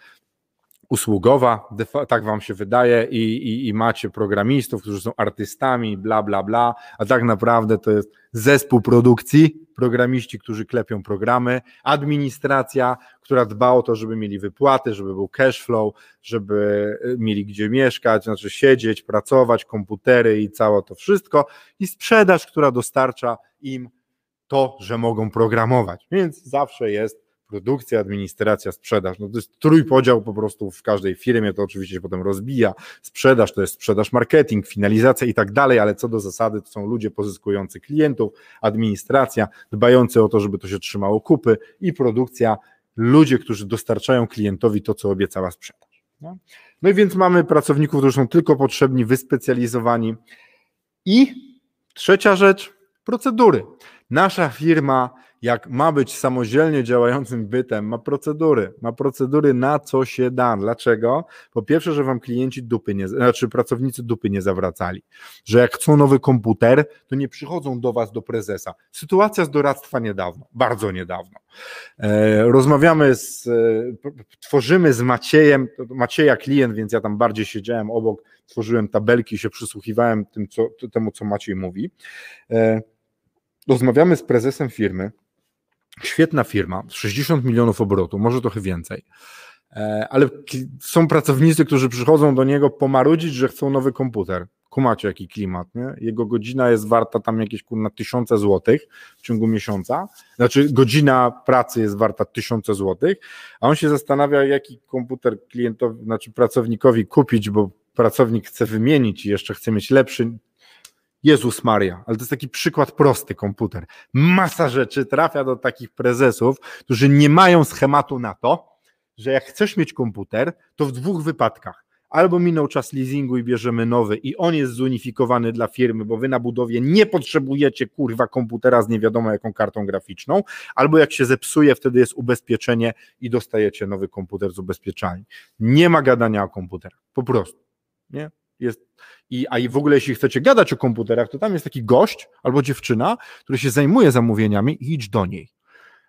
Speaker 1: usługowa, tak wam się wydaje, i, i, i, macie programistów, którzy są artystami, bla, bla, bla, a tak naprawdę to jest zespół produkcji, programiści, którzy klepią programy, administracja, która dba o to, żeby mieli wypłaty, żeby był cash flow, żeby y, mieli gdzie mieszkać, znaczy siedzieć, pracować, komputery i całe to wszystko, i sprzedaż, która dostarcza im to, że mogą programować. Więc zawsze jest produkcja, administracja, sprzedaż. No to jest trójpodział po prostu w każdej firmie, to oczywiście się potem rozbija. Sprzedaż to jest sprzedaż, marketing, finalizacja i tak dalej, ale co do zasady to są ludzie pozyskujący klientów, administracja, dbający o to, żeby to się trzymało kupy i produkcja, ludzie, którzy dostarczają klientowi to, co obiecała sprzedaż. No, no i więc mamy pracowników, którzy są tylko potrzebni, wyspecjalizowani. I trzecia rzecz, procedury. Nasza firma jak ma być samodzielnie działającym bytem, ma procedury, ma procedury na co się da. Dlaczego? Po pierwsze, że wam klienci dupy nie, znaczy pracownicy dupy nie zawracali, że jak chcą nowy komputer, to nie przychodzą do was, do prezesa. Sytuacja z doradztwa niedawno, bardzo niedawno. E, rozmawiamy z, e, tworzymy z Maciejem, Macieja klient, więc ja tam bardziej siedziałem obok, tworzyłem tabelki, się przysłuchiwałem tym, co, temu, co Maciej mówi. E, rozmawiamy z prezesem firmy, Świetna firma, 60 milionów obrotu, może trochę więcej. E, ale są pracownicy, którzy przychodzą do niego pomarudzić, że chcą nowy komputer. Kumacie jaki klimat, nie? Jego godzina jest warta tam jakieś kurna tysiące złotych w ciągu miesiąca. Znaczy godzina pracy jest warta tysiące złotych, a on się zastanawia, jaki komputer klientowi, znaczy pracownikowi kupić, bo pracownik chce wymienić i jeszcze chce mieć lepszy, Jezus Maria, ale to jest taki przykład prosty komputer. Masa rzeczy trafia do takich prezesów, którzy nie mają schematu na to, że jak chcesz mieć komputer, to w dwóch wypadkach. Albo minął czas leasingu i bierzemy nowy i on jest zunifikowany dla firmy, bo wy na budowie nie potrzebujecie kurwa komputera z nie wiadomo jaką kartą graficzną, albo jak się zepsuje, wtedy jest ubezpieczenie i dostajecie nowy komputer z ubezpieczalni. Nie ma gadania o komputerach, po prostu. Nie? Jest, i, a i w ogóle jeśli chcecie gadać o komputerach, to tam jest taki gość albo dziewczyna, który się zajmuje zamówieniami i idź do niej.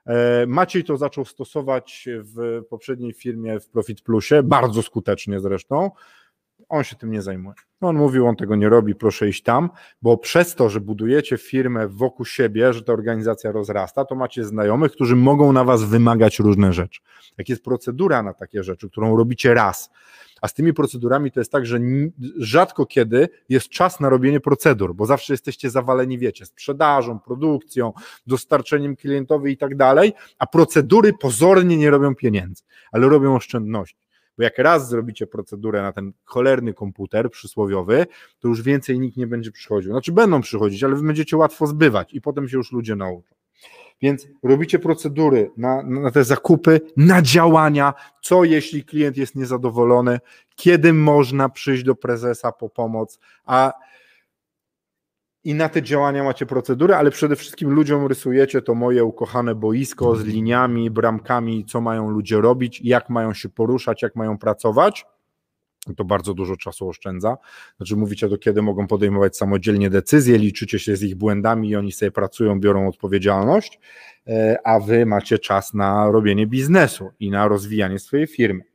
Speaker 1: E, Maciej to zaczął stosować w poprzedniej firmie w Profit Plusie, bardzo skutecznie zresztą. On się tym nie zajmuje. No, on mówił, on tego nie robi, proszę iść tam, bo przez to, że budujecie firmę wokół siebie, że ta organizacja rozrasta, to macie znajomych, którzy mogą na was wymagać różne rzeczy. Jak jest procedura na takie rzeczy, którą robicie raz, a z tymi procedurami to jest tak, że rzadko kiedy jest czas na robienie procedur, bo zawsze jesteście zawaleni, wiecie, sprzedażą, produkcją, dostarczeniem klientowi i tak dalej, a procedury pozornie nie robią pieniędzy, ale robią oszczędności. Bo jak raz zrobicie procedurę na ten cholerny komputer przysłowiowy, to już więcej nikt nie będzie przychodził. Znaczy będą przychodzić, ale wy będziecie łatwo zbywać i potem się już ludzie nauczą. Więc robicie procedury na, na te zakupy, na działania, co jeśli klient jest niezadowolony, kiedy można przyjść do prezesa po pomoc, a i na te działania macie procedury, ale przede wszystkim ludziom rysujecie to moje ukochane boisko z liniami, bramkami, co mają ludzie robić, jak mają się poruszać, jak mają pracować to bardzo dużo czasu oszczędza. Znaczy mówicie, do kiedy mogą podejmować samodzielnie decyzje, liczycie się z ich błędami i oni sobie pracują, biorą odpowiedzialność, e, a wy macie czas na robienie biznesu i na rozwijanie swojej firmy.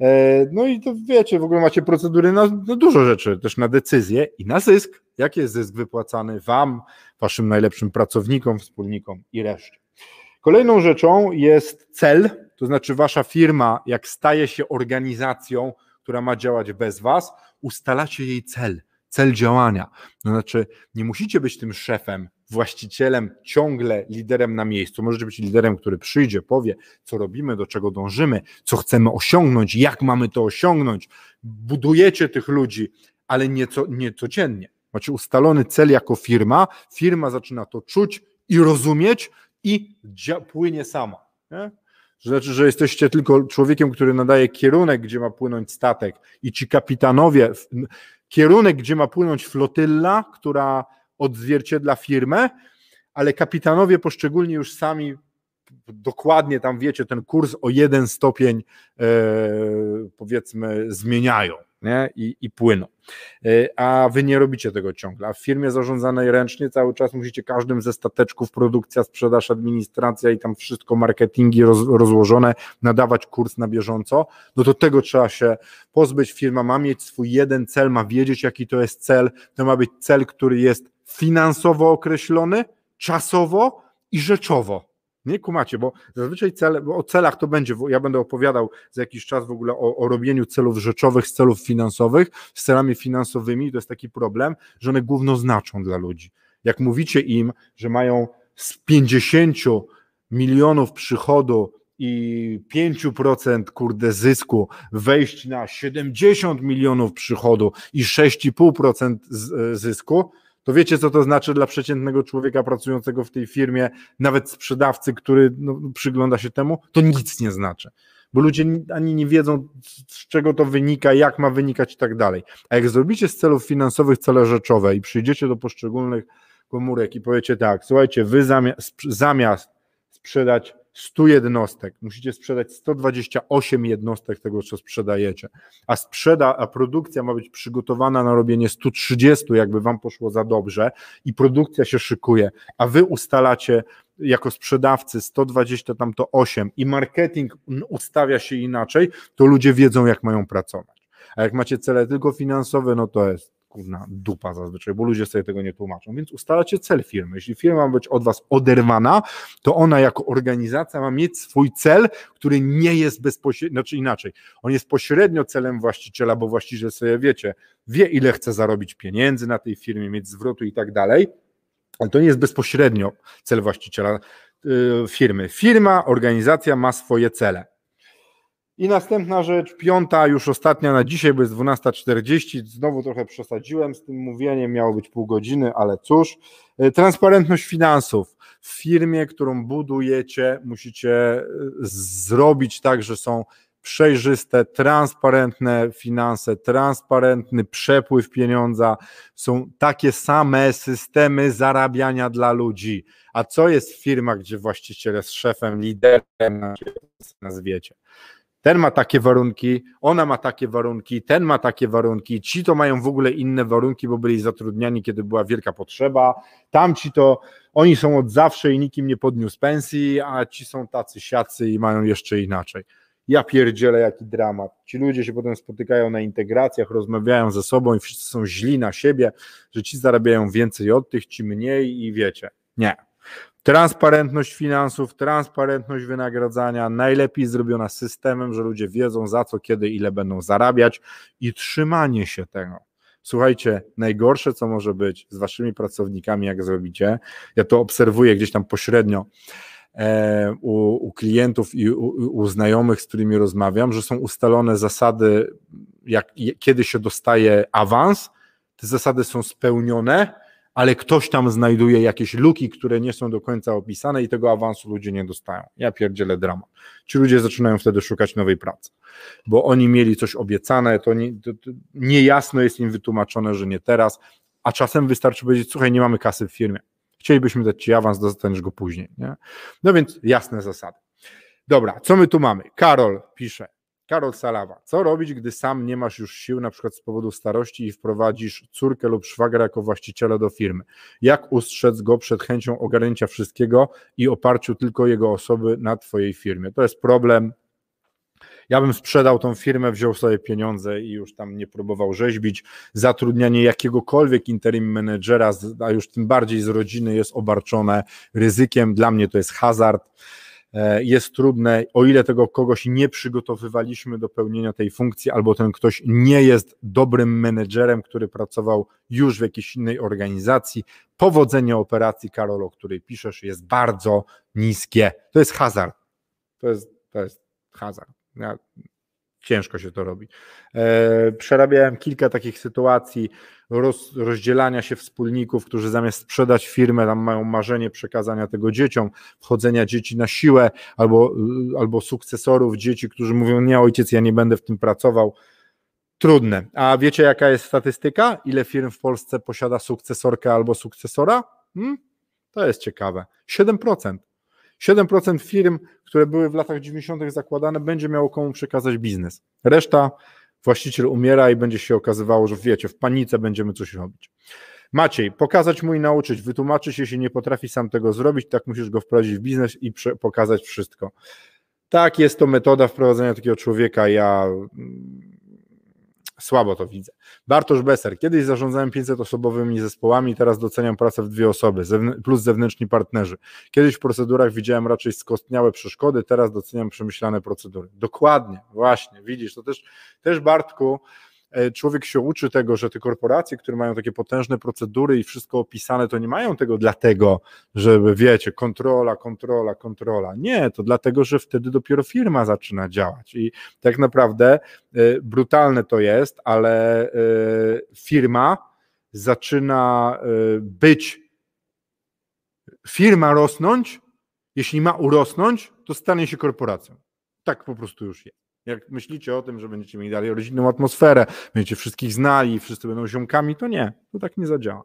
Speaker 1: E, no i to wiecie, w ogóle macie procedury na, na dużo rzeczy, też na decyzje i na zysk. Jaki jest zysk wypłacany Wam, Waszym najlepszym pracownikom, wspólnikom i reszcie. Kolejną rzeczą jest cel, to znaczy Wasza firma, jak staje się organizacją, która ma działać bez Was, ustalacie jej cel. cel działania. To znaczy, nie musicie być tym szefem, właścicielem, ciągle liderem na miejscu. Możecie być liderem, który przyjdzie, powie, co robimy, do czego dążymy, co chcemy osiągnąć, jak mamy to osiągnąć. Budujecie tych ludzi, ale nie, co, nie codziennie. Macie ustalony cel jako firma, firma zaczyna to czuć i rozumieć i płynie sama. Nie? Znaczy, że jesteście tylko człowiekiem, który nadaje kierunek, gdzie ma płynąć statek, i ci kapitanowie, kierunek, gdzie ma płynąć flotylla, która odzwierciedla firmę, ale kapitanowie poszczególni już sami dokładnie tam wiecie, ten kurs o jeden stopień e, powiedzmy zmieniają nie? I, i płyną. E, a wy nie robicie tego ciągle. A w firmie zarządzanej ręcznie cały czas musicie każdym ze stateczków, produkcja, sprzedaż, administracja i tam wszystko, marketingi roz, rozłożone, nadawać kurs na bieżąco, no to tego trzeba się pozbyć. Firma ma mieć swój jeden cel, ma wiedzieć, jaki to jest cel. To ma być cel, który jest finansowo określony, czasowo i rzeczowo. Nie kumacie, bo zazwyczaj cele, bo o celach to będzie, ja będę opowiadał za jakiś czas w ogóle o, o robieniu celów rzeczowych z celów finansowych, z celami finansowymi, to jest taki problem, że one główno znaczą dla ludzi. Jak mówicie im, że mają z 50 milionów przychodu i 5% kurde zysku wejść na 70 milionów przychodu i 6,5% zysku, to wiecie, co to znaczy dla przeciętnego człowieka pracującego w tej firmie, nawet sprzedawcy, który no, przygląda się temu? To nic nie znaczy. Bo ludzie ani nie wiedzą, z czego to wynika, jak ma wynikać i tak dalej. A jak zrobicie z celów finansowych cele rzeczowe i przyjdziecie do poszczególnych komórek i powiecie tak, słuchajcie, wy zamiast, zamiast sprzedać 100 jednostek, musicie sprzedać 128 jednostek tego, co sprzedajecie, a sprzeda, a produkcja ma być przygotowana na robienie 130, jakby wam poszło za dobrze i produkcja się szykuje, a wy ustalacie jako sprzedawcy 120 tam to 8 i marketing ustawia się inaczej, to ludzie wiedzą, jak mają pracować. A jak macie cele tylko finansowe, no to jest kurna dupa zazwyczaj, bo ludzie sobie tego nie tłumaczą. Więc ustalacie cel firmy. Jeśli firma ma być od was oderwana, to ona jako organizacja ma mieć swój cel, który nie jest bezpośrednio, znaczy inaczej, on jest pośrednio celem właściciela, bo właściciel sobie wiecie, wie ile chce zarobić pieniędzy na tej firmie, mieć zwrotu i tak dalej, ale to nie jest bezpośrednio cel właściciela yy, firmy. Firma, organizacja ma swoje cele. I następna rzecz, piąta, już ostatnia na dzisiaj, bo jest 12.40. Znowu trochę przesadziłem z tym mówieniem, miało być pół godziny, ale cóż. E, transparentność finansów. W firmie, którą budujecie, musicie e, zrobić tak, że są przejrzyste, transparentne finanse, transparentny przepływ pieniądza, są takie same systemy zarabiania dla ludzi. A co jest w firmach, gdzie właściciel jest szefem, liderem, nazwiecie? Ten ma takie warunki, ona ma takie warunki, ten ma takie warunki, ci to mają w ogóle inne warunki, bo byli zatrudniani, kiedy była wielka potrzeba, tamci to, oni są od zawsze i nikim nie podniósł pensji, a ci są tacy siacy i mają jeszcze inaczej. Ja pierdzielę jaki dramat. Ci ludzie się potem spotykają na integracjach, rozmawiają ze sobą i wszyscy są źli na siebie, że ci zarabiają więcej od tych, ci mniej i wiecie. Nie, Transparentność finansów, transparentność wynagradzania, najlepiej zrobiona systemem, że ludzie wiedzą za co, kiedy, ile będą zarabiać i trzymanie się tego. Słuchajcie, najgorsze, co może być z waszymi pracownikami, jak zrobicie, ja to obserwuję gdzieś tam pośrednio e, u, u, klientów i u, u, znajomych, z którymi rozmawiam, że są ustalone zasady, jak, kiedy się dostaje awans, te zasady są spełnione, ale ktoś tam znajduje jakieś luki, które nie są do końca opisane i tego awansu ludzie nie dostają. Ja pierdzielę dramat. Ci ludzie zaczynają wtedy szukać nowej pracy, bo oni mieli coś obiecane, to, nie, to, to niejasno jest im wytłumaczone, że nie teraz, a czasem wystarczy powiedzieć, słuchaj, nie mamy kasy w firmie, chcielibyśmy dać Ci awans, dostaniesz go później. Nie? No więc jasne zasady. Dobra, co my tu mamy? Karol pisze, Karol Salawa. Co robić, gdy sam nie masz już sił, na przykład z powodu starości i wprowadzisz córkę lub szwagra jako właściciela do firmy? Jak ustrzec go przed chęcią ogarnięcia wszystkiego i oparciu tylko jego osoby na twojej firmie? To jest problem. Ja bym sprzedał tą firmę, wziął sobie pieniądze i już tam nie próbował rzeźbić. Zatrudnianie jakiegokolwiek interim menedżera, a już tym bardziej z rodziny, jest obarczone ryzykiem. Dla mnie to jest hazard jest trudne, o ile tego kogoś nie przygotowywaliśmy do pełnienia tej funkcji, albo ten ktoś nie jest dobrym menedżerem, który pracował już w jakiejś innej organizacji, powodzenie operacji, Karol, o której piszesz, jest bardzo niskie. To jest hazard. To jest, to jest hazard. Ja, ciężko się to robi. E, przerabiałem kilka takich sytuacji roz, rozdzielania się wspólników, którzy zamiast sprzedać firmę, tam mają marzenie przekazania tego dzieciom, wchodzenia dzieci na siłę, albo, albo sukcesorów dzieci, którzy mówią: Nie, ojciec, ja nie będę w tym pracował. Trudne. A wiecie, jaka jest statystyka? Ile firm w Polsce posiada sukcesorkę albo sukcesora? Hmm? To jest ciekawe. 7%. 7% firm, które były w latach 90. zakładane, będzie miało komu przekazać biznes. Reszta właściciel umiera i będzie się okazywało, że wiecie, w panice będziemy coś robić. Maciej, pokazać mu i nauczyć, wytłumaczyć, jeśli nie potrafi sam tego zrobić, tak musisz go wprowadzić w biznes i pokazać wszystko. Tak, jest to metoda wprowadzenia takiego człowieka. Ja Słabo to widzę. Bartosz Beser. Kiedyś zarządzałem 500-osobowymi zespołami, teraz doceniam pracę w dwie osoby, plus zewnętrzni partnerzy. Kiedyś w procedurach widziałem raczej skostniałe przeszkody, teraz doceniam przemyślane procedury. Dokładnie, właśnie, widzisz, to też, też Bartku, człowiek się uczy tego, że te korporacje, które mają takie potężne procedury i wszystko opisane, to nie mają tego dlatego, żeby wiecie, kontrola, kontrola, kontrola. Nie, to dlatego, że wtedy dopiero firma zaczyna działać. I tak naprawdę e, brutalne to jest, ale e, firma zaczyna być, firma rosnąć, jeśli ma urosnąć, to stanie się korporacją. Tak po prostu już jest. Jak myślicie o tym, że będziecie mieli dalej rodzinną atmosferę, będziecie wszystkich znali, wszyscy będą ziomkami, to nie, to tak nie zadziała.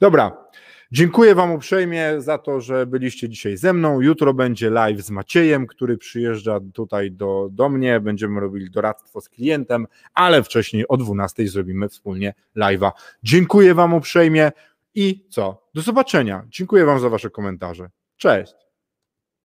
Speaker 1: Dobra, dziękuję Wam uprzejmie za to, że byliście dzisiaj ze mną. Jutro będzie live z Maciejem, który przyjeżdża tutaj do, do mnie. Będziemy robili doradztwo z klientem, ale wcześniej o 12 zrobimy wspólnie live'a. Dziękuję Wam uprzejmie i co? Do zobaczenia. Dziękuję Wam za Wasze komentarze. Cześć.